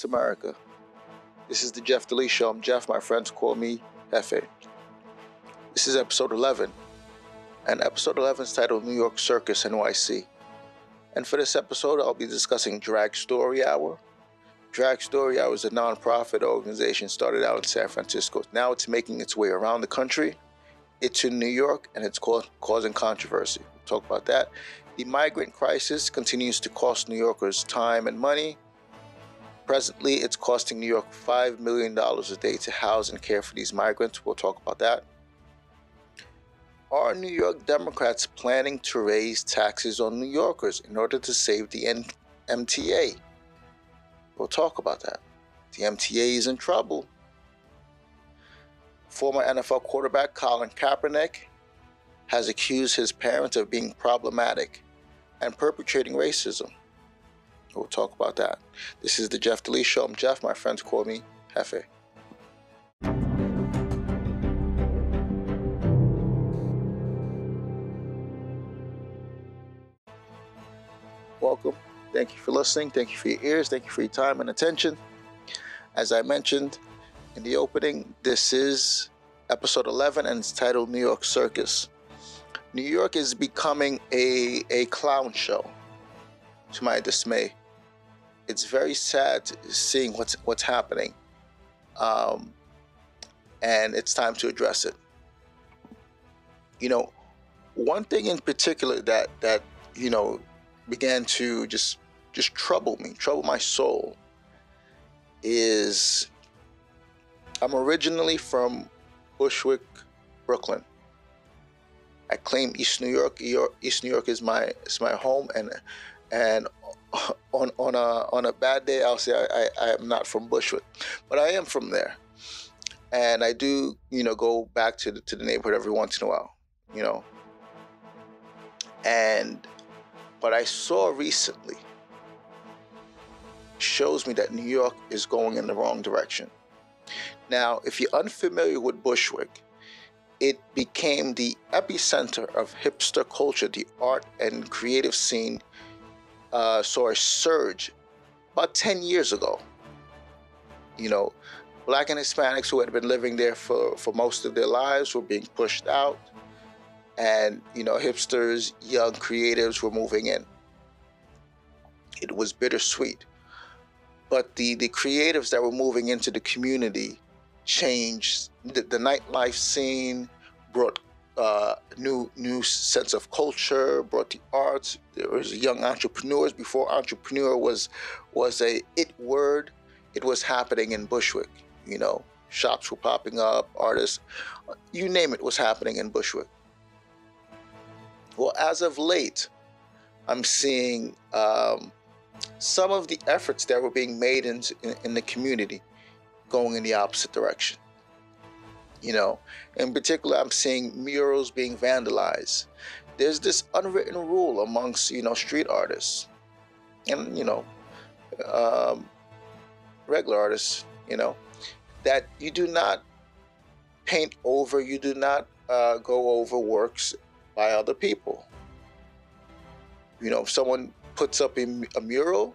bless America. This is the Jeff Delices Show. I'm Jeff. My friends call me Jefe. This is episode 11, and episode 11 is titled New York Circus NYC. And for this episode, I'll be discussing Drag Story Hour. Drag Story Hour is a nonprofit organization started out in San Francisco. Now it's making its way around the country. It's in New York, and it's causing controversy. We'll talk about that. The migrant crisis continues to cost New Yorkers time and money. Presently, it's costing New York $5 million a day to house and care for these migrants. We'll talk about that. Are New York Democrats planning to raise taxes on New Yorkers in order to save the N- MTA? We'll talk about that. The MTA is in trouble. Former NFL quarterback Colin Kaepernick has accused his parents of being problematic and perpetrating racism. We'll talk about that. This is the Jeff Delices Show. I'm Jeff. My friends call me Jefe. Welcome. Thank you for listening. Thank you for your ears. Thank you for your time and attention. As I mentioned in the opening, this is episode 11 and it's titled New York Circus. New York is becoming a, a clown show, to my dismay. It's very sad seeing what's what's happening, um, and it's time to address it. You know, one thing in particular that that you know began to just just trouble me, trouble my soul, is I'm originally from Bushwick, Brooklyn. I claim East New York. East New York is my is my home, and and on on a on a bad day, I'll say I, I, I am not from Bushwick, but I am from there, and I do you know go back to the, to the neighborhood every once in a while, you know. And what I saw recently shows me that New York is going in the wrong direction. Now, if you're unfamiliar with Bushwick, it became the epicenter of hipster culture. The art and creative scene uh, saw a surge about 10 years ago. You know, black and Hispanics who had been living there for, for most of their lives were being pushed out. And, you know, hipsters, young creatives were moving in. It was bittersweet. But the, the creatives that were moving into the community changed the, the nightlife scene, brought uh, new new sense of culture, brought the arts. There was young entrepreneurs before entrepreneur was was a it word. It was happening in Bushwick. You know, shops were popping up, artists, you name it was happening in Bushwick. Well, as of late, I'm seeing um, some of the efforts that were being made in, in, in the community going in the opposite direction. You know, in particular, I'm seeing murals being vandalized. There's this unwritten rule amongst, you know, street artists and, you know, um, regular artists, you know, that you do not paint over, you do not uh, go over works by other people. You know, if someone puts up a, a mural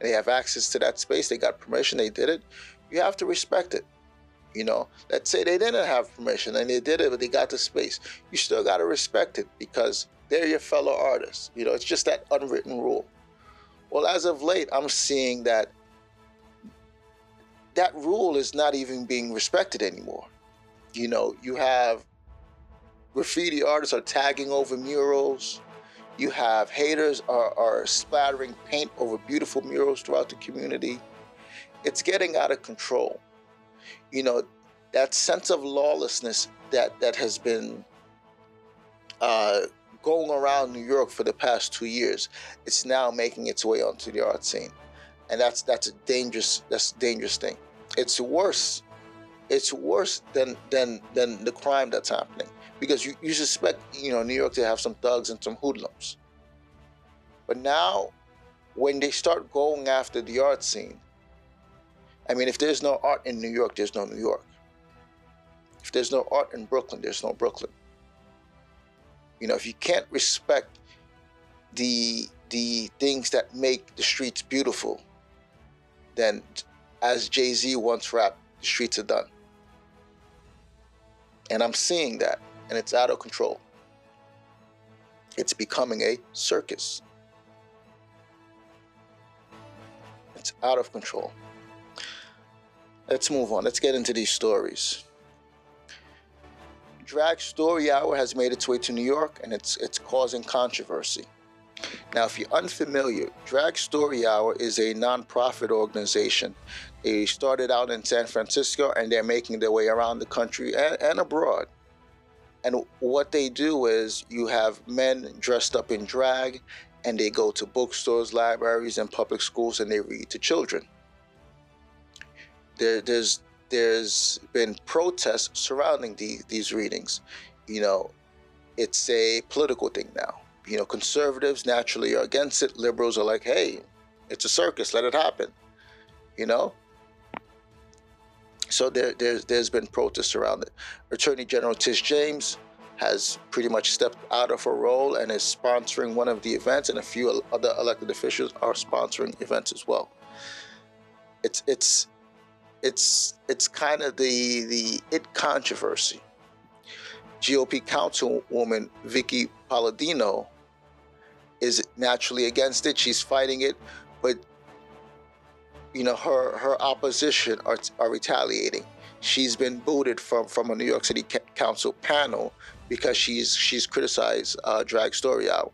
and they have access to that space, they got permission, they did it, you have to respect it. You know, let's say they didn't have permission and they did it, but they got the space. You still got to respect it because they're your fellow artists. You know, it's just that unwritten rule. Well, as of late, I'm seeing that that rule is not even being respected anymore. You know, you have graffiti artists are tagging over murals. You have haters are, are splattering paint over beautiful murals throughout the community it's getting out of control. You know, that sense of lawlessness that that has been uh, going around New York for the past two years, it's now making its way onto the art scene, and that's that's a dangerous that's a dangerous thing. It's worse. It's worse than than than the crime that's happening because you, you suspect you know New York to have some thugs and some hoodlums, but now when they start going after the art scene, I mean, if there's no art in New York, there's no New York. If there's no art in Brooklyn, there's no Brooklyn. You know, if you can't respect the the things that make the streets beautiful, then as Jay Z once rapped, the streets are done. And I'm seeing that, and it's out of control. It's becoming a circus. It's out of control. Let's move on. Let's get into these stories. Drag Story Hour has made its way to New York and it's it's causing controversy. Now, if you're unfamiliar, Drag Story Hour is a nonprofit organization. They started out in San Francisco and they're making their way around the country and, and abroad. And what they do is you have men dressed up in drag and they go to bookstores, libraries, and public schools and they read to children. There, there's there's been protests surrounding the, these readings. You know, it's a political thing now. You know, conservatives naturally are against it. Liberals are like, hey, it's a circus, let it happen. You know? So there, there's, there's been protests around it. Attorney General Tish James has pretty much stepped out of her role and is sponsoring one of the events, and a few other elected officials are sponsoring events as well. It's it's it's it's kind of the the it controversy. GOP councilwoman Vickie Paladino is naturally against it. She's fighting it, but you know her her opposition are, are retaliating. She's been booted from from a New York City Council panel because she's she's criticized uh, Drag Story Hour.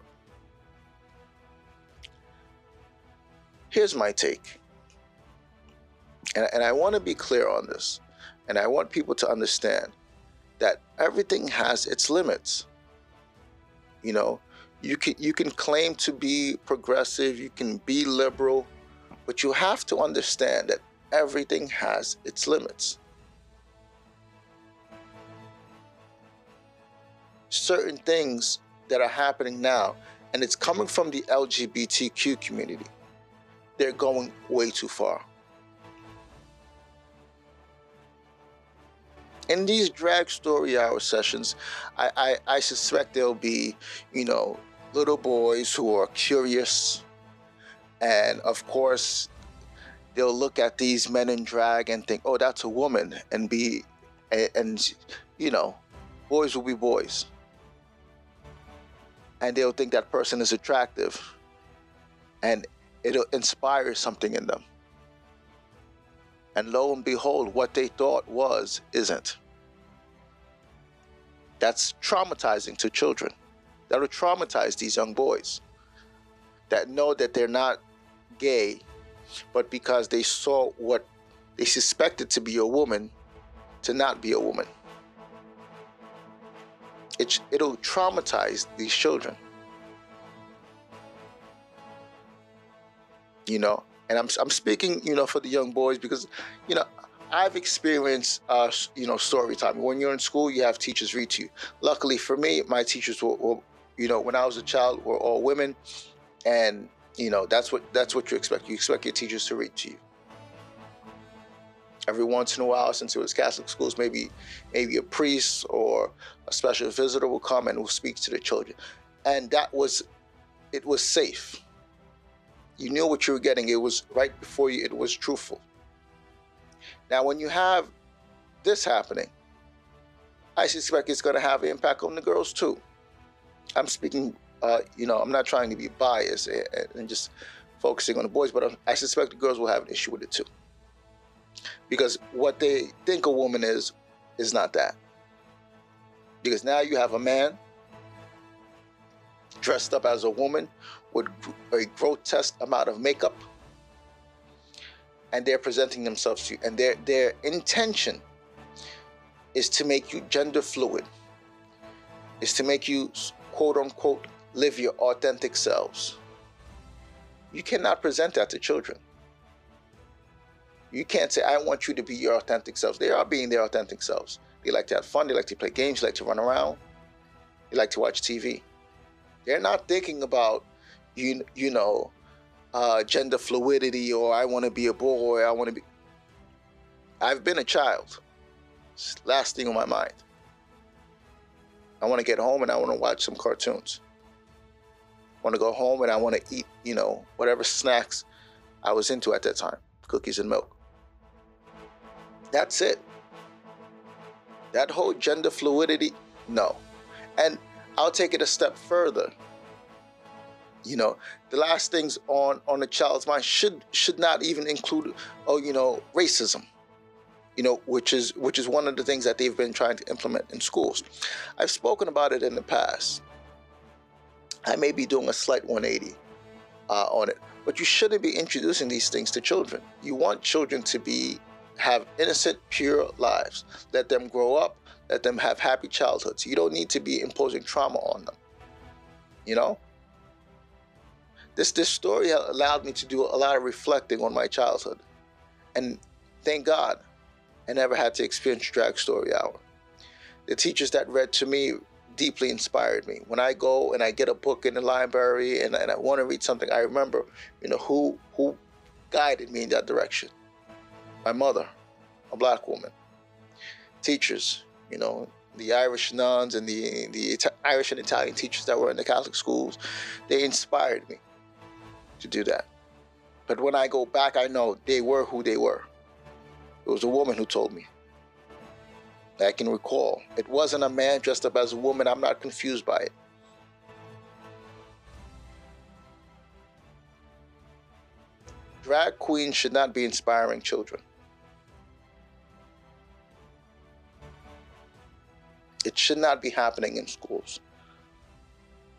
Here's my take. And, and I want to be clear on this. And I want people to understand that everything has its limits. You know, you can you can claim to be progressive, you can be liberal, but you have to understand that everything has its limits. Certain things that are happening now, and it's coming from the LGBTQ community, they're going way too far. In these drag story hour sessions, I, I, I suspect there'll be, you know, little boys who are curious. And of course, they'll look at these men in drag and think, oh, that's a woman. And be, and, and you know, boys will be boys. And they'll think that person is attractive. And it'll inspire something in them. And lo and behold, what they thought was isn't. That's traumatizing to children. That'll traumatize these young boys that know that they're not gay, but because they saw what they suspected to be a woman to not be a woman. It, it'll traumatize these children. You know, and I'm I'm speaking, you know, for the young boys because, you know, I've experienced, uh, you know, story time. When you're in school, you have teachers read to you. Luckily for me, my teachers were, were, you know, when I was a child, were all women, and you know, that's what that's what you expect. You expect your teachers to read to you. Every once in a while, since it was Catholic schools, maybe maybe a priest or a special visitor will come and will speak to the children, and that was, it was safe you knew what you were getting. It was right before you, it was truthful. Now, when you have this happening, I suspect it's going to have an impact on the girls too. I'm speaking, uh, you know, I'm not trying to be biased and, just focusing on the boys, but I suspect the girls will have an issue with it too. Because what they think a woman is, is not that. Because now you have a man dressed up as a woman with a grotesque amount of makeup. And they're presenting themselves to you. And their their intention is to make you gender fluid. Is to make you quote unquote live your authentic selves. You cannot present that to children. You can't say i want you to be your authentic selves. They are being their authentic selves. They like to have fun. They like to play games. They like to run around. They like to watch tv they're not thinking about you you know uh, gender fluidity or I want to be a boy. I want to be. I've been a child. It's last thing on my mind. I want to get home and I want to watch some cartoons. I want to go home and I want to eat, you know, whatever snacks I was into at that time, cookies and milk. That's it. That whole gender fluidity, no. And I'll take it a step further. You know, the last things on on a child's mind should should not even include, oh, you know, racism. You know, which is which is one of the things that they've been trying to implement in schools. I've spoken about it in the past. I may be doing a slight 180 uh, on it, but you shouldn't be introducing these things to children. You want children to be have innocent, pure lives. Let them grow up. Let them have happy childhoods. You don't need to be imposing trauma on them. You know? This this story allowed me to do a lot of reflecting on my childhood. And thank God I never had to experience drag story hour. The teachers that read to me deeply inspired me. When I go and I get a book in the library and, and I want to read something, I remember, you know, who who guided me in that direction. My mother, a black woman. Teachers, you know, the Irish nuns and the the Irish and Italian teachers that were in the Catholic schools, they inspired me to do that. But when I go back, I know they were who they were. It was a woman who told me. I can recall. It wasn't a man dressed up as a woman. I'm not confused by it. Drag queens should not be inspiring children. It should not be happening in schools.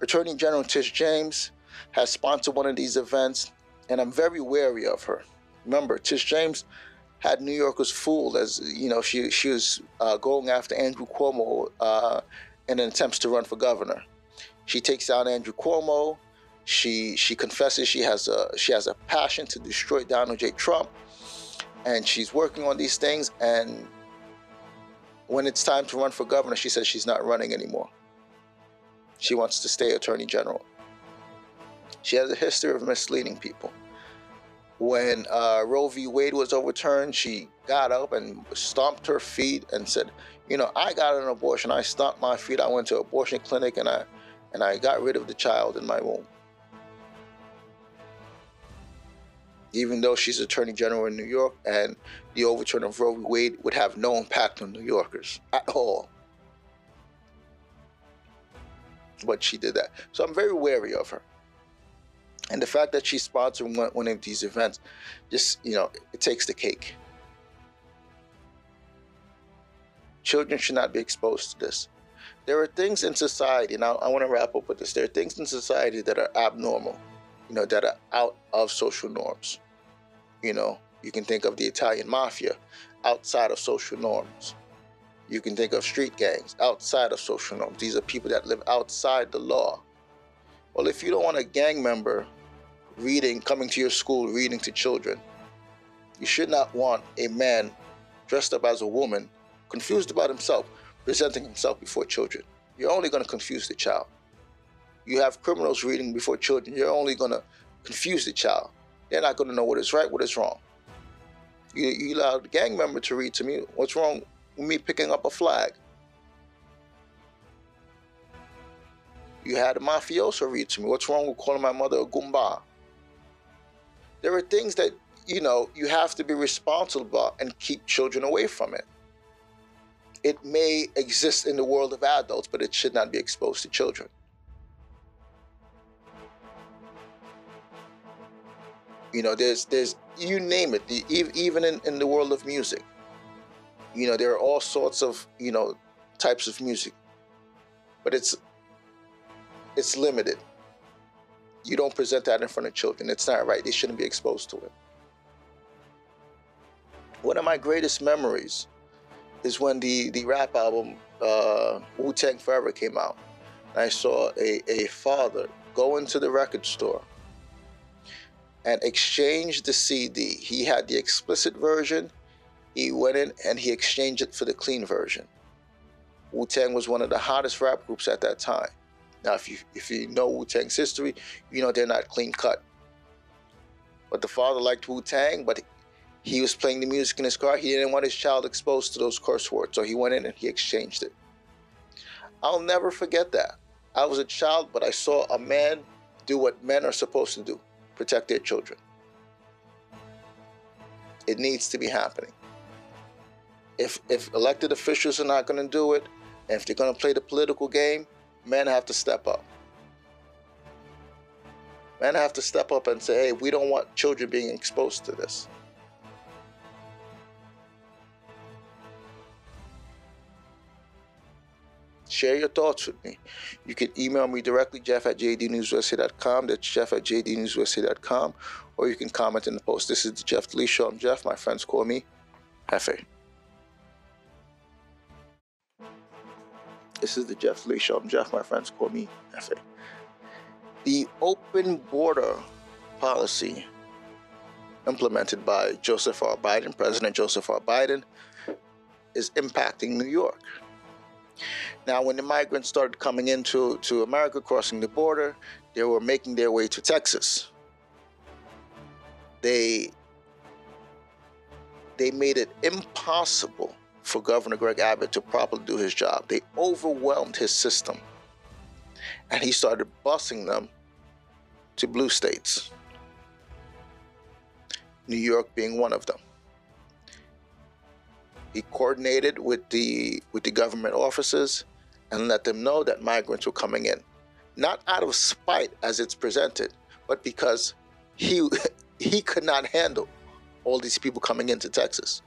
Attorney General Tish James has sponsored one of these events, and I'm very wary of her. Remember, Tish James had New Yorkers fooled as you know she she was uh, going after Andrew Cuomo uh, in an attempt to run for governor. She takes down Andrew Cuomo. She she confesses she has a she has a passion to destroy Donald J. Trump, and she's working on these things. And when it's time to run for governor, she says she's not running anymore. She wants to stay attorney general. She has a history of misleading people when uh, Roe v. Wade was overturned, she got up and stomped her feet and said, "You know, I got an abortion. I stomped my feet. I went to an abortion clinic and I and I got rid of the child in my womb." Even though she's Attorney General in New York, and the overturn of Roe v. Wade would have no impact on New Yorkers at all. But she did that. So I'm very wary of her and the fact that she's sponsoring one, one of these events just you know it takes the cake children should not be exposed to this there are things in society and I, I want to wrap up with this there are things in society that are abnormal you know that are out of social norms you know you can think of the italian mafia outside of social norms you can think of street gangs outside of social norms these are people that live outside the law well if you don't want a gang member reading, coming to your school, reading to children. You should not want a man dressed up as a woman, confused about himself, presenting himself before children. You're only going to confuse the child. You have criminals reading before children, you're only going to confuse the child. They're not going to know what is right, what is wrong. You, you allow the gang member to read to me, what's wrong with me picking up a flag? You had a mafioso read to me, what's wrong with calling my mother a goomba? there are things that you know you have to be responsible about and keep children away from it it may exist in the world of adults but it should not be exposed to children you know there's there's you name it even in, in the world of music you know there are all sorts of you know types of music but it's it's limited you don't present that in front of children. It's not right. They shouldn't be exposed to it. One of my greatest memories is when the, the rap album uh, Wu Tang Forever came out. I saw a, a father go into the record store and exchanged the CD. He had the explicit version. He went in and he exchanged it for the clean version. Wu Tang was one of the hottest rap groups at that time. Now, if you if you know Wu Tang's history, you know they're not clean cut. But the father liked Wu Tang, but he was playing the music in his car. He didn't want his child exposed to those curse words, so he went in and he exchanged it. I'll never forget that. I was a child, but I saw a man do what men are supposed to do protect their children. It needs to be happening. if if elected officials are not going to do it, and if they're going to play the political game, men have to step up. Men have to step up and say, "Hey, we don't want children being exposed to this." Share your thoughts with me. You can email me directly, jeff at jdnewsusa.com. That's jeff at jdnewsusa.com. Or you can comment in the post. This is the Jeff Lee Show. I'm Jeff. My friends call me Jefe. This is the Jeff Lee Show. I'm Jeff. My friends call me Jefe. The open border policy implemented by Joseph R. Biden, President Joseph R. Biden, is impacting New York. Now, when the migrants started coming into to America, crossing the border, they were making their way to Texas. They they made it impossible for Governor Greg Abbott to properly do his job. They overwhelmed his system. And he started busing them to blue states, New York being one of them. He coordinated with the with the government offices and let them know that migrants were coming in, not out of spite as it's presented, but because he he could not handle all these people coming into Texas.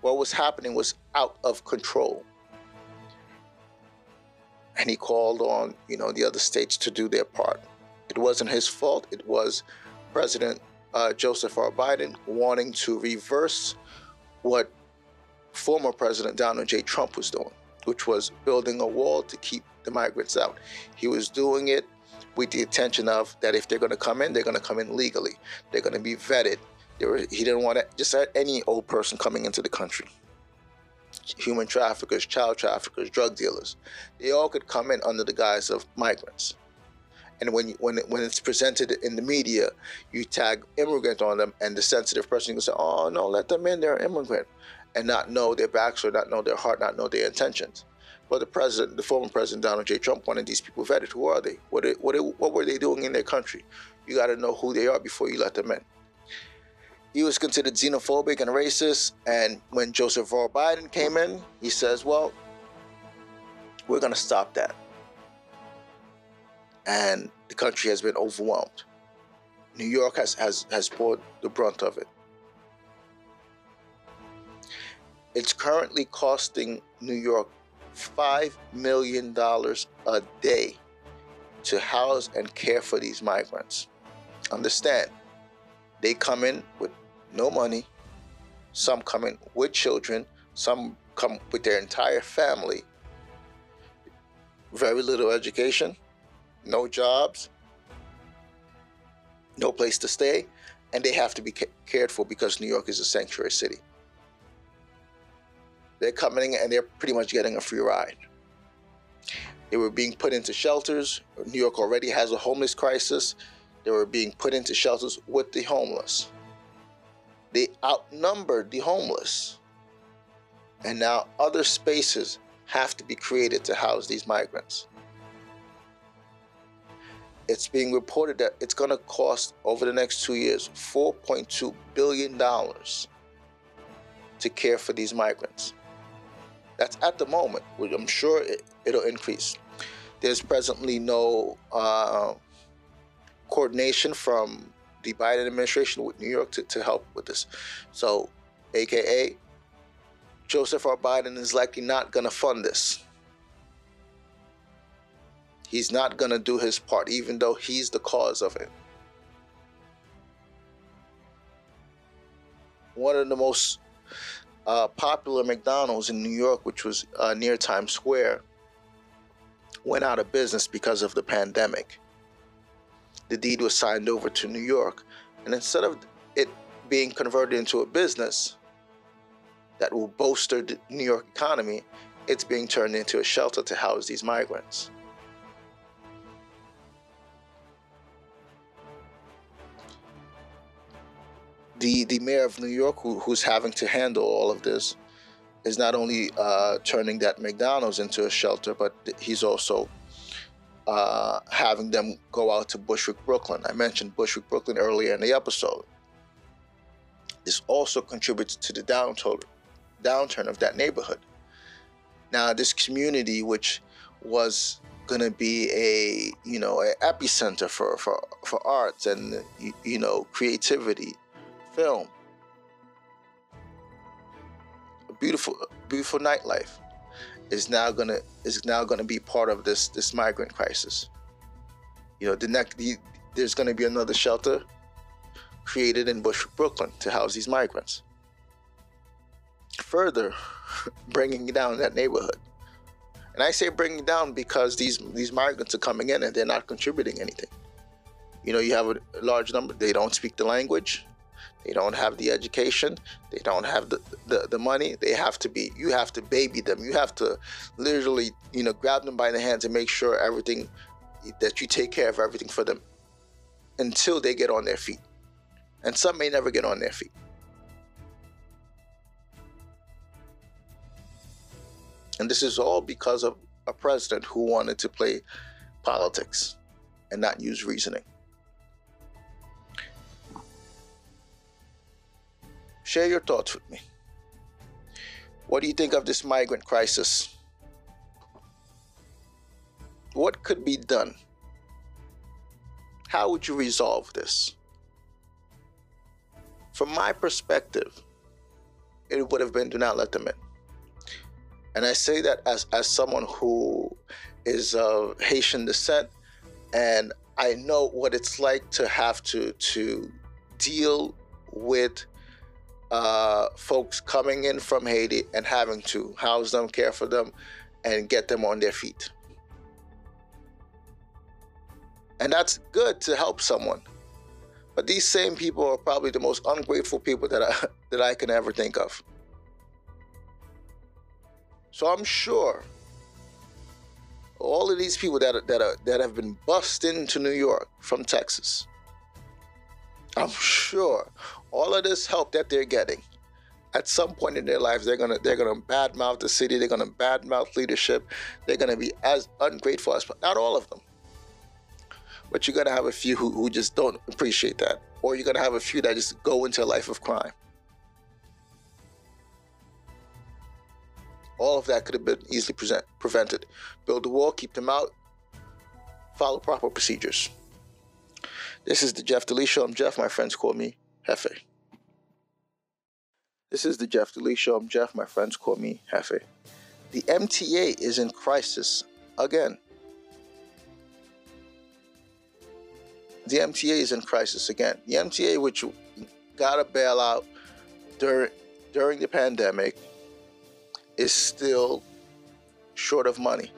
What was happening was out of control. And he called on, you know, the other states to do their part. It wasn't his fault. It was President uh, Joseph R. Biden wanting to reverse what former President Donald J. Trump was doing, which was building a wall to keep the migrants out. He was doing it with the intention of that if they're going to come in, they're going to come in legally. They're going to be vetted. Were, he didn't want to just any old person coming into the country. Human traffickers, child traffickers, drug dealers, they all could come in under the guise of migrants. And when you, when it, when it's presented in the media, you tag immigrant on them, and the sensitive person can say, "Oh no, let them in. They're immigrant," and not know their backstory, not know their heart, not know their intentions. But the president, the former president Donald J. Trump, wanted these people vetted. Who are they? What what what were they doing in their country? You got to know who they are before you let them in. He was considered xenophobic and racist. And when Joseph R. Biden came in, he says, "Well, we're going to stop that." And the country has been overwhelmed. New York has has has bore the brunt of it. It's currently costing New York $5 million a day to house and care for these migrants. Understand, they come in with no money, some come in with children, some come with their entire family, very little education, no jobs, no place to stay, and they have to be cared for because New York is a sanctuary city. They're coming and they're pretty much getting a free ride. They were being put into shelters. New York already has a homeless crisis. They were being put into shelters with the homeless. They outnumbered the homeless. And now other spaces have to be created to house these migrants. It's being reported that it's going to cost over the next two years $4.2 billion to care for these migrants. That's at the moment. I'm sure it, will increase. There's presently no uh, coordination from the Biden administration with New York to, to help with this. So, AKA, Joseph R. Biden is likely not going to fund this. He's not going to do his part, even though he's the cause of it. One of the most uh, popular McDonald's in New York, which was uh, near Times Square, went out of business because of the pandemic. The deed was signed over to New York, and instead of it being converted into a business that will bolster the New York economy, it's being turned into a shelter to house these migrants. The the mayor of New York, who, who's having to handle all of this, is not only uh, turning that McDonald's into a shelter, but he's also uh, having them go out to Bushwick, Brooklyn. I mentioned Bushwick, Brooklyn earlier in the episode. This also contributes to the downturn downturn of that neighborhood. Now, this community, which was going to be a you know an epicenter for for for arts and you, you know creativity, film, beautiful beautiful nightlife, is now gonna is now gonna be part of this this migrant crisis. You know, the next the, there's gonna be another shelter created in Bushwick, Brooklyn, to house these migrants. Further, bringing down that neighborhood. And I say bringing down because these these migrants are coming in and they're not contributing anything. You know, you have a large number. They don't speak the language. They don't have the education. They don't have the, the, the money. They have to be, you have to baby them. You have to literally, you know, grab them by the hands and make sure everything, that you take care of everything for them until they get on their feet. And some may never get on their feet. And this is all because of a president who wanted to play politics and not use reasoning. Share your thoughts with me. What do you think of this migrant crisis? What could be done? How would you resolve this? From my perspective, it would have been do not let them in. And I say that as, as someone who is of Haitian descent, and I know what it's like to have to to deal with uh, folks coming in from Haiti and having to house them, care for them, and get them on their feet. And that's good to help someone. But these same people are probably the most ungrateful people that I, that I can ever think of. So I'm sure all of these people that are, that are, that have been bussed into New York from Texas, I'm sure all of this help that they're getting, at some point in their lives, they're gonna they're gonna badmouth the city, they're gonna badmouth leadership, they're gonna be as ungrateful as not all of them. But you're gonna have a few who, who just don't appreciate that. Or you're gonna have a few that just go into a life of crime. All of that could have been easily present, prevented. Build a wall, keep them out, follow proper procedures. This is the Jeff Delices Show. I'm Jeff. My friends call me Jefe. This is the Jeff Delices Show. I'm Jeff. My friends call me Jefe. The MTA is in crisis again. The MTA is in crisis again. The MTA, which got a bailout during during the pandemic, is still short of money.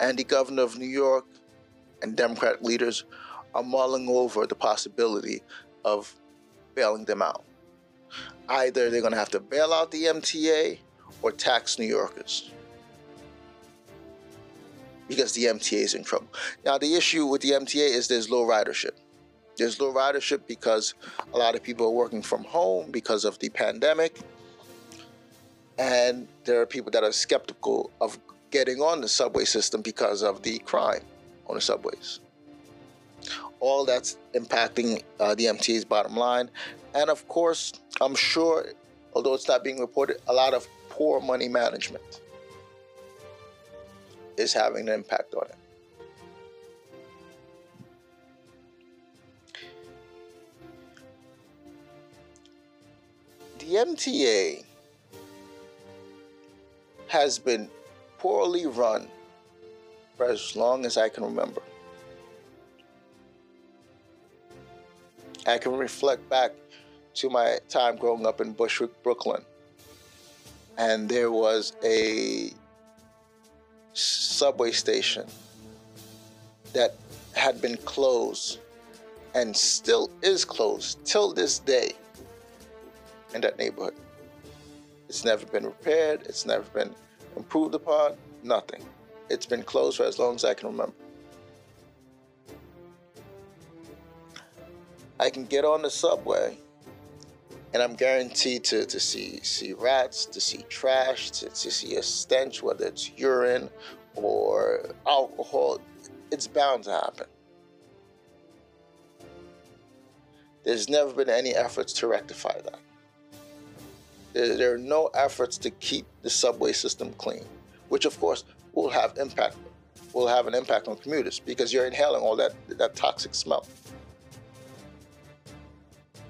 And the governor of New York and Democrat leaders are mulling over the possibility of bailing them out. Either they're going to have to bail out the MTA or tax New Yorkers because the MTA is in trouble. Now, the issue with the MTA is there's low ridership. There's low ridership because a lot of people are working from home because of the pandemic and there are people that are skeptical of getting on the subway system because of the crime on the subways. All that's impacting uh, the MTA's bottom line. And of course, I'm sure, although it's not being reported, a lot of poor money management is having an impact on it. The MTA has been poorly run for as long as I can remember. I can reflect back to my time growing up in Bushwick, Brooklyn. And there was a subway station that had been closed and still is closed till this day in that neighborhood. It's never been repaired, it's never been improved upon, nothing. It's been closed for as long as I can remember. I can get on the subway and I'm guaranteed to, to see see rats, to see trash, to, to see a stench, whether it's urine or alcohol. It's bound to happen. There's never been any efforts to rectify that. There, are no efforts to keep the subway system clean, which of course will have impact will have an impact on commuters because you're inhaling all that that toxic smell.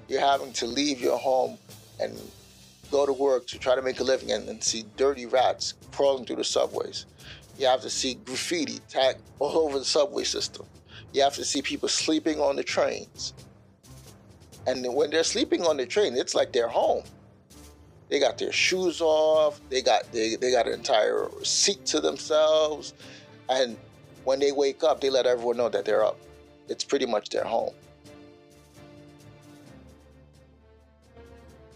You're having to leave your home and go to work to try to make a living and, and see dirty rats crawling through the subways. You have to see graffiti tagged all over the subway system. You have to see people sleeping on the trains. And when they're sleeping on the train, it's like they're home. They got their shoes off. They got they, they got an entire seat to themselves. And when they wake up, they let everyone know that they're up. It's pretty much their home.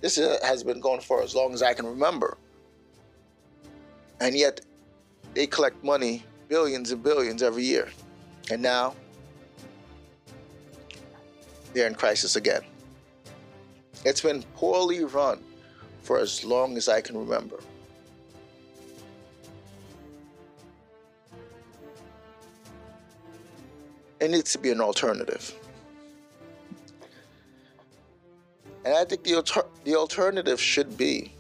This has been going for as long as I can remember. And yet, they collect money, billions and billions every year. And now, they're in crisis again. It's been poorly run for as long as I can remember. It needs to be an alternative. And I think the, alter- the alternative should be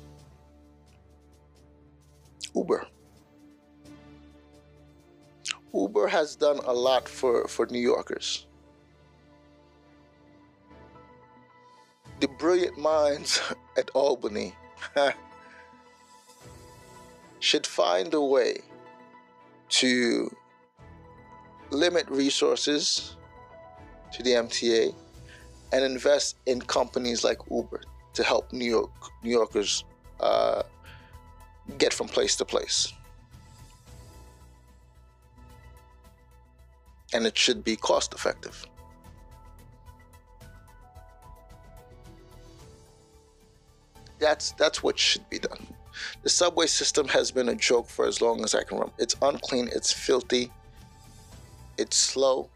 Uber. Uber has done a lot for, for New Yorkers. The brilliant minds at Albany should find a way to limit resources to the MTA and invest in companies like Uber to help New York New Yorkers uh, get from place to place. And it should be cost effective. That's that's what should be done. The subway system has been a joke for as long as I can remember. It's unclean, it's filthy, it's slow,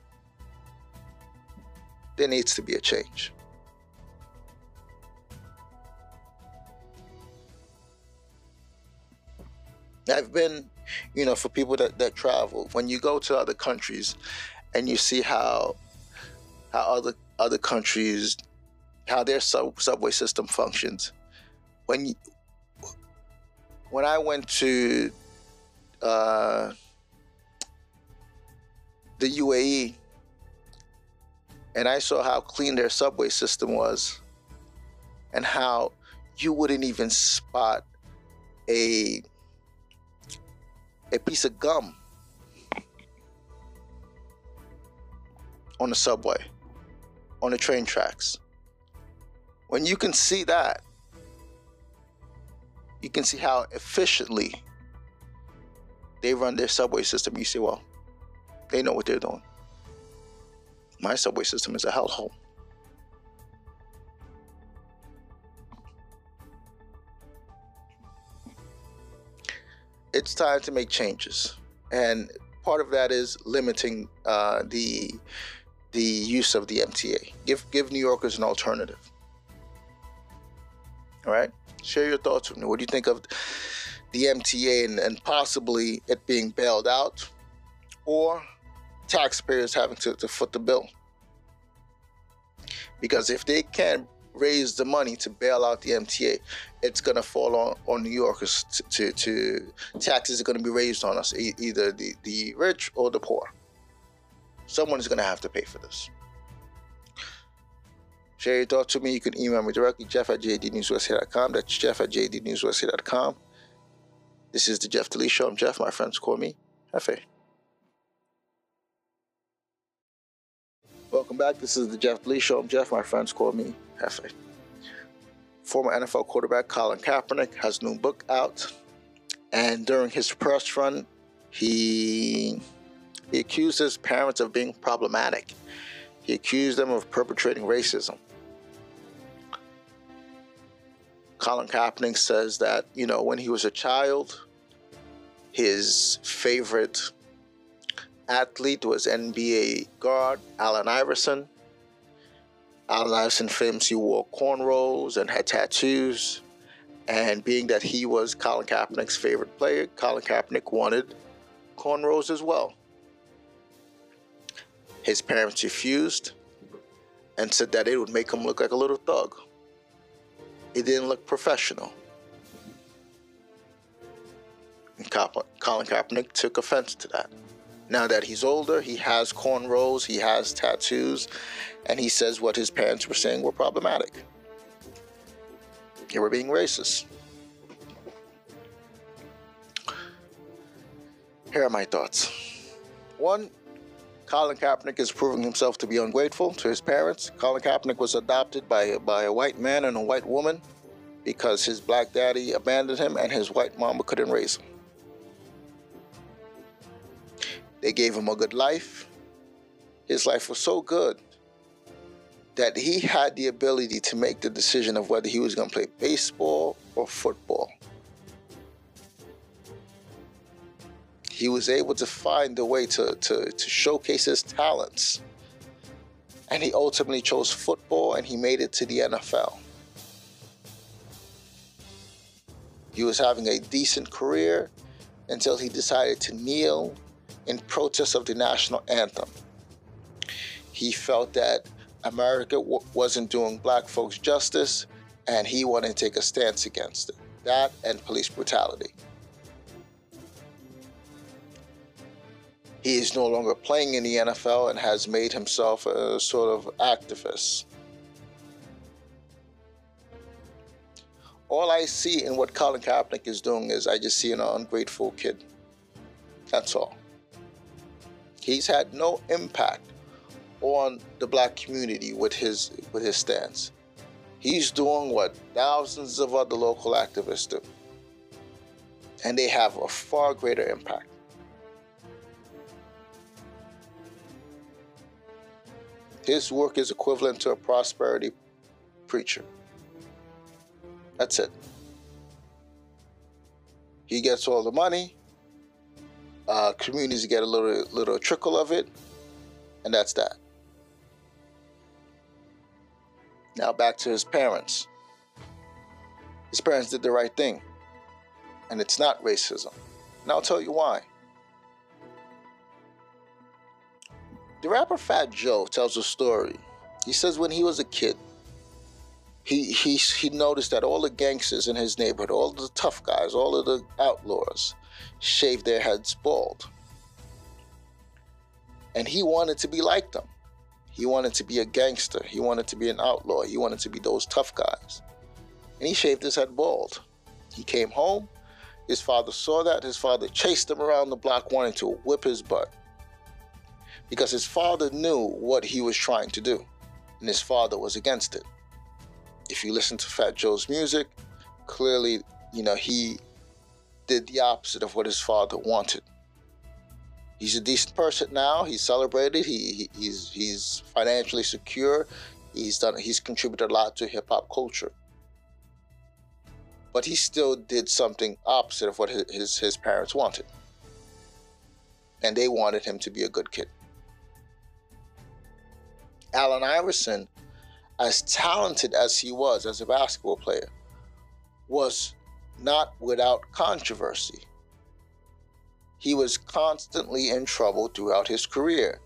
there needs to be a change. I've been, you know, for people that, that travel, when you go to other countries and you see how how other other countries how their sub, subway system functions. When you, when I went to uh, the UAE and I saw how clean their subway system was and how you wouldn't even spot a a piece of gum on the subway on the train tracks. When you can see that you can see how efficiently they run their subway system. You say well they know what they're doing my subway system is a hellhole. It's time to make changes, and part of that is limiting uh, the the use of the MTA. Give give New Yorkers an alternative. All right, share your thoughts with me. What do you think of the MTA and, and possibly it being bailed out, or taxpayers having to, to foot the bill. Because if they can't raise the money to bail out the MTA, it's going to fall on, on New Yorkers to, to, to taxes are going to be raised on us, e- either the, the rich or the poor. Someone is going to have to pay for this. Share your thoughts with me. You can email me directly, jeff at jdnewsusa.com. That's jeff at jdnewsusa.com. This is the Jeff Delices Show. I'm Jeff. My friends call me Jefe. Welcome back. This is the Jeff Lee Show. I'm Jeff. My friends call me Jefe. Former NFL quarterback Colin Kaepernick has a new book out, and during his press run, he he accused his parents of being problematic. He accused them of perpetrating racism. Colin Kaepernick says that you know when he was a child, his favorite athlete was NBA guard Allen Iverson. Allen Iverson famous he wore cornrows and had tattoos. And being that he was Colin Kaepernick's favorite player, Colin Kaepernick wanted cornrows as well. His parents refused and said that it would make him look like a little thug. It didn't look professional. And Colin Kaepernick took offense to that. Now that he's older, he has cornrows, he has tattoos, and he says what his parents were saying were problematic. They were being racist. Here are my thoughts. One, Colin Kaepernick is proving himself to be ungrateful to his parents. Colin Kaepernick was adopted by, by a white man and a white woman because his black daddy abandoned him and his white mama couldn't raise him. They gave him a good life. His life was so good that he had the ability to make the decision of whether he was going to play baseball or football. He was able to find a way to, to, to showcase his talents. And he ultimately chose football and he made it to the NFL. He was having a decent career until he decided to kneel in protest of the national anthem. He felt that America w- wasn't doing black folks justice and he wanted to take a stance against it. That and police brutality. He is no longer playing in the NFL and has made himself a sort of activist. All I see in what Colin Kaepernick is doing is I just see an ungrateful kid. That's all. He's had no impact on the black community with his with his stance. He's doing what thousands of other local activists do. And they have a far greater impact. His work is equivalent to a prosperity preacher. That's it. He gets all the money, uh, communities get a little little trickle of it, and that's that. Now back to his parents. His parents did the right thing, and it's not racism. And I'll tell you why. The rapper Fat Joe tells a story. He says when he was a kid, he he he noticed that all the gangsters in his neighborhood, all the tough guys, all of the outlaws, shaved their heads bald. And he wanted to be like them. He wanted to be a gangster. He wanted to be an outlaw. He wanted to be those tough guys. And he shaved his head bald. He came home. His father saw that. His father chased him around the block, wanting to whip his butt. Because his father knew what he was trying to do, and his father was against it. If you listen to Fat Joe's music, clearly, you know, he did the opposite of what his father wanted. He's a decent person now. He's celebrated. He, he he's he's financially secure. He's done. He's contributed a lot to hip hop culture. But he still did something opposite of what his, his his parents wanted, and they wanted him to be a good kid. Allen Iverson, as talented as he was as a basketball player, was not without controversy. He was constantly in trouble throughout his career.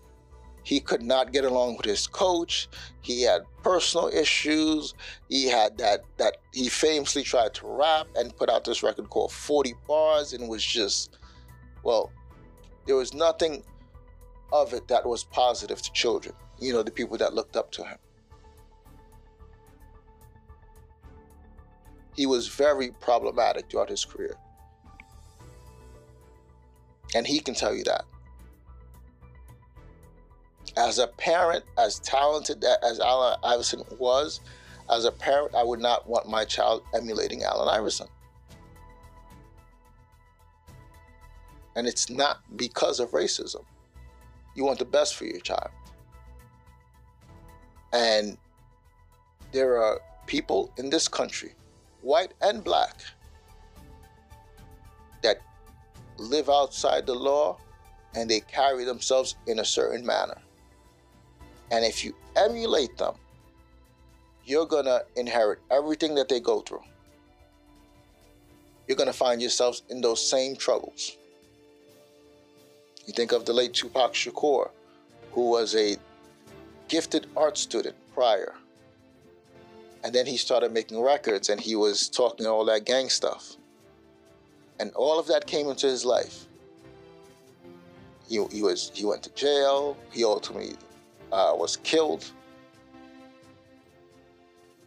He could not get along with his coach. He had personal issues. He had that that he famously tried to rap and put out this record called 40 Bars and was just well, there was nothing of it that was positive to children, you know, the people that looked up to him. He was very problematic throughout his career. And he can tell you that. As a parent, as talented as Allen Iverson was, as a parent, I would not want my child emulating Allen Iverson. And it's not because of racism. You want the best for your child. And there are people in this country white and black, that live outside the law and they carry themselves in a certain manner. And if you emulate them, you're going to inherit everything that they go through. You're going to find yourselves in those same troubles. You think of the late Tupac Shakur, who was a gifted art student prior and then he started making records and he was talking all that gang stuff. And all of that came into his life. He, he was he went to jail. He ultimately uh, was killed.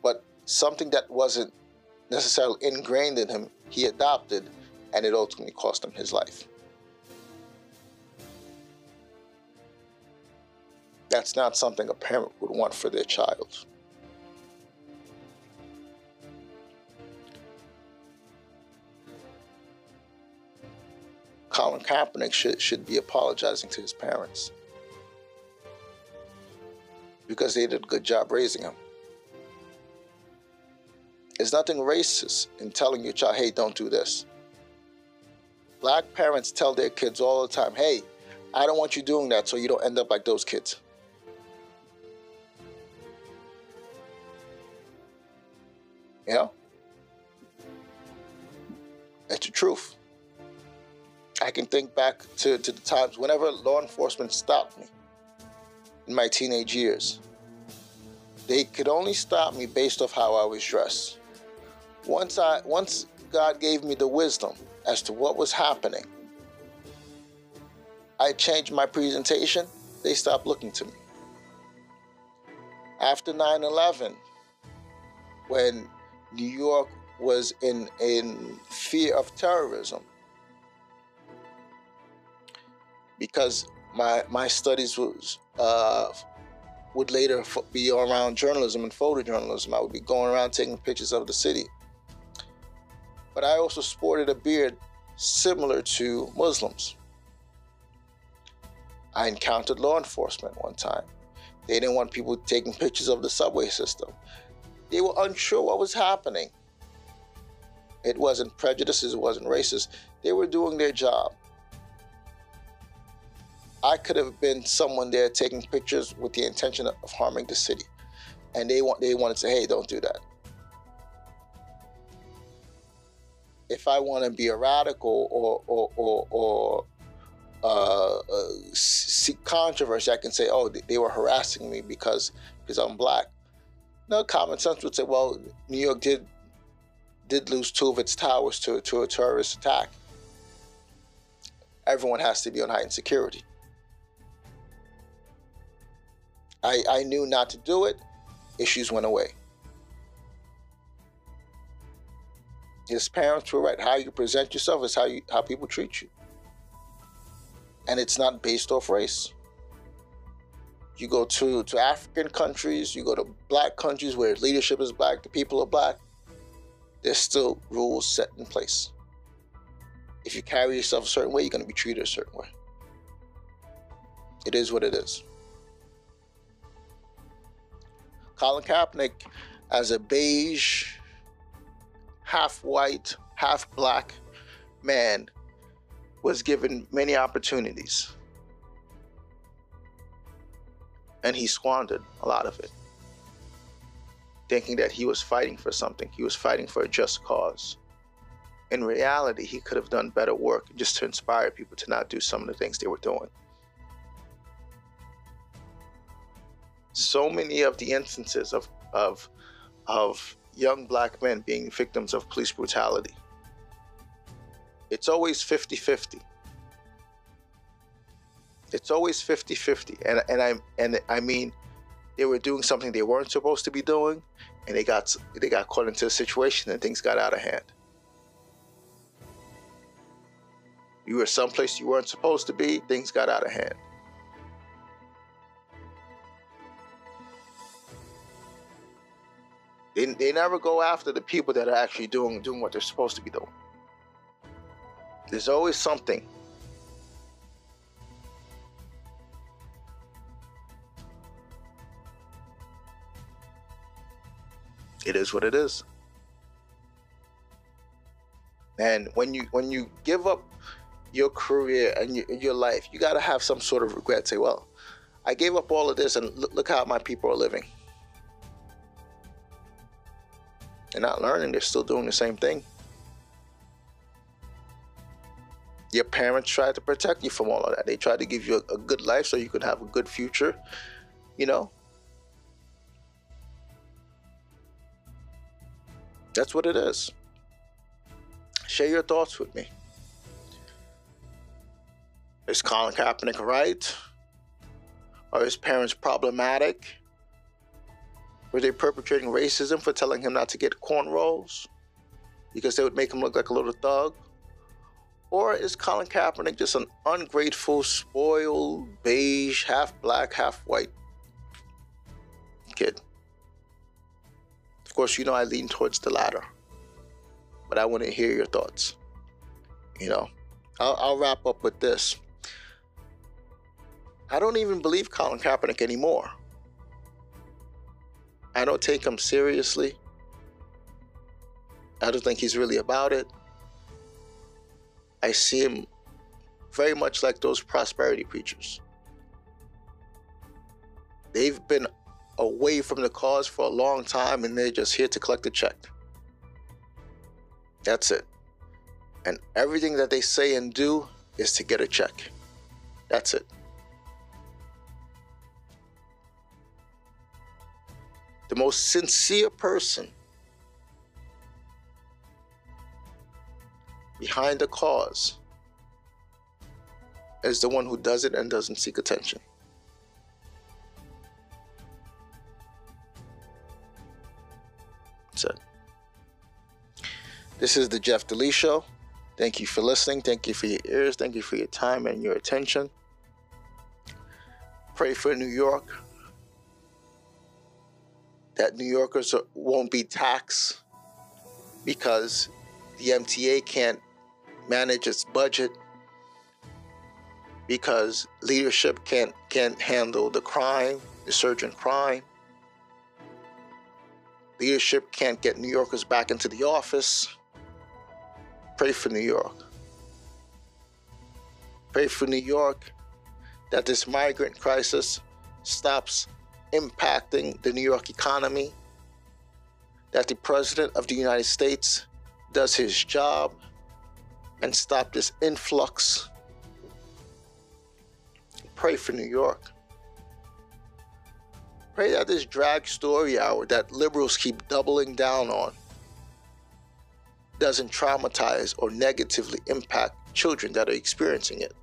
But something that wasn't necessarily ingrained in him, he adopted, and it ultimately cost him his life. That's not something a parent would want for their child. Colin Kaepernick should, should be apologizing to his parents because they did a good job raising him. There's nothing racist in telling your child, hey, don't do this. Black parents tell their kids all the time, hey, I don't want you doing that so you don't end up like those kids. You know? That's the truth. I can think back to, to the times whenever law enforcement stopped me in my teenage years. They could only stop me based off how I was dressed. Once I once God gave me the wisdom as to what was happening, I changed my presentation, they stopped looking to me. After 9/11, when New York was in in fear of terrorism, because my my studies was uh, would later be around journalism and photojournalism. I would be going around taking pictures of the city. But I also sported a beard similar to Muslims. I encountered law enforcement one time. They didn't want people taking pictures of the subway system. They were unsure what was happening. It wasn't prejudices, it wasn't racist. They were doing their job. I could have been someone there taking pictures with the intention of harming the city, and they want they wanted to say, "Hey, don't do that." If I want to be a radical or or or, or uh, uh, seek controversy, I can say, "Oh, they were harassing me because because I'm black." No, common sense would say, "Well, New York did did lose two of its towers to to a terrorist attack." Everyone has to be on heightened security. I, I knew not to do it. Issues went away. His parents were right. How you present yourself is how you how people treat you. And it's not based off race. You go to, to African countries, you go to black countries where leadership is black, the people are black, there's still rules set in place. If you carry yourself a certain way, you're going to be treated a certain way. It is what it is. Colin Kaepernick, as a beige, half white, half black man, was given many opportunities. And he squandered a lot of it, thinking that he was fighting for something, he was fighting for a just cause. In reality, he could have done better work just to inspire people to not do some of the things they were doing. So many of the instances of of of young black men being victims of police brutality. It's always 50-50. It's always 50-50. And and I and I mean they were doing something they weren't supposed to be doing and they got they got caught into a situation and things got out of hand. You were someplace you weren't supposed to be, things got out of hand. They, they never go after the people that are actually doing doing what they're supposed to be doing. There's always something. It is what it is. And when you when you give up your career and your, your life, you got to have some sort of regret. Say, well, I gave up all of this, and look, look how my people are living. They're not learning, they're still doing the same thing. Your parents tried to protect you from all of that. They tried to give you a, a good life so you could have a good future, you know? That's what it is. Share your thoughts with me. Is Colin Kaepernick right? Are his parents problematic? Were they perpetrating racism for telling him not to get cornrows? Because they would make him look like a little thug? Or is Colin Kaepernick just an ungrateful, spoiled, beige, half black, half white kid? Of course, you know I lean towards the latter, but I want to hear your thoughts. You know, I'll, I'll wrap up with this. I don't even believe Colin Kaepernick anymore. I don't take him seriously. I don't think he's really about it. I see him very much like those prosperity preachers. They've been away from the cause for a long time and they're just here to collect a check. That's it. And everything that they say and do is to get a check. That's it. The most sincere person behind the cause is the one who does it and doesn't seek attention. So, this is the Jeff Delices Show. Thank you for listening. Thank you for your ears. Thank you for your time and your attention. Pray for New York that New Yorkers won't be taxed because the MTA can't manage its budget because leadership can't can't handle the crime, the surge in crime. Leadership can't get New Yorkers back into the office. Pray for New York. Pray for New York that this migrant crisis stops impacting the New York economy, that the President of the United States does his job and stop this influx. Pray for New York. Pray that this drag story hour that liberals keep doubling down on doesn't traumatize or negatively impact children that are experiencing it.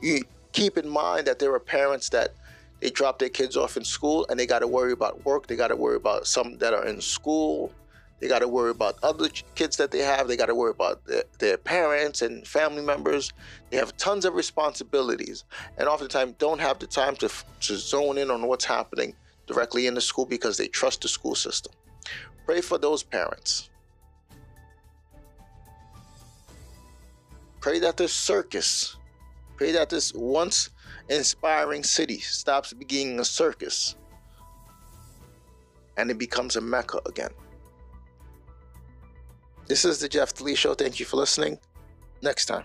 You keep in mind that there are parents that they drop their kids off in school and they got to worry about work, they got to worry about some that are in school, they got to worry about other kids that they have. They got to worry about their, their, parents and family members. They have tons of responsibilities, and oftentimes don't have the time to to zone in on what's happening directly in the school because they trust the school system. Pray for those parents. Pray that the circus, pray that this once inspiring city stops being a circus and it becomes a mecca again. This is the Jeff Delices Show. Thank you for listening. Next time.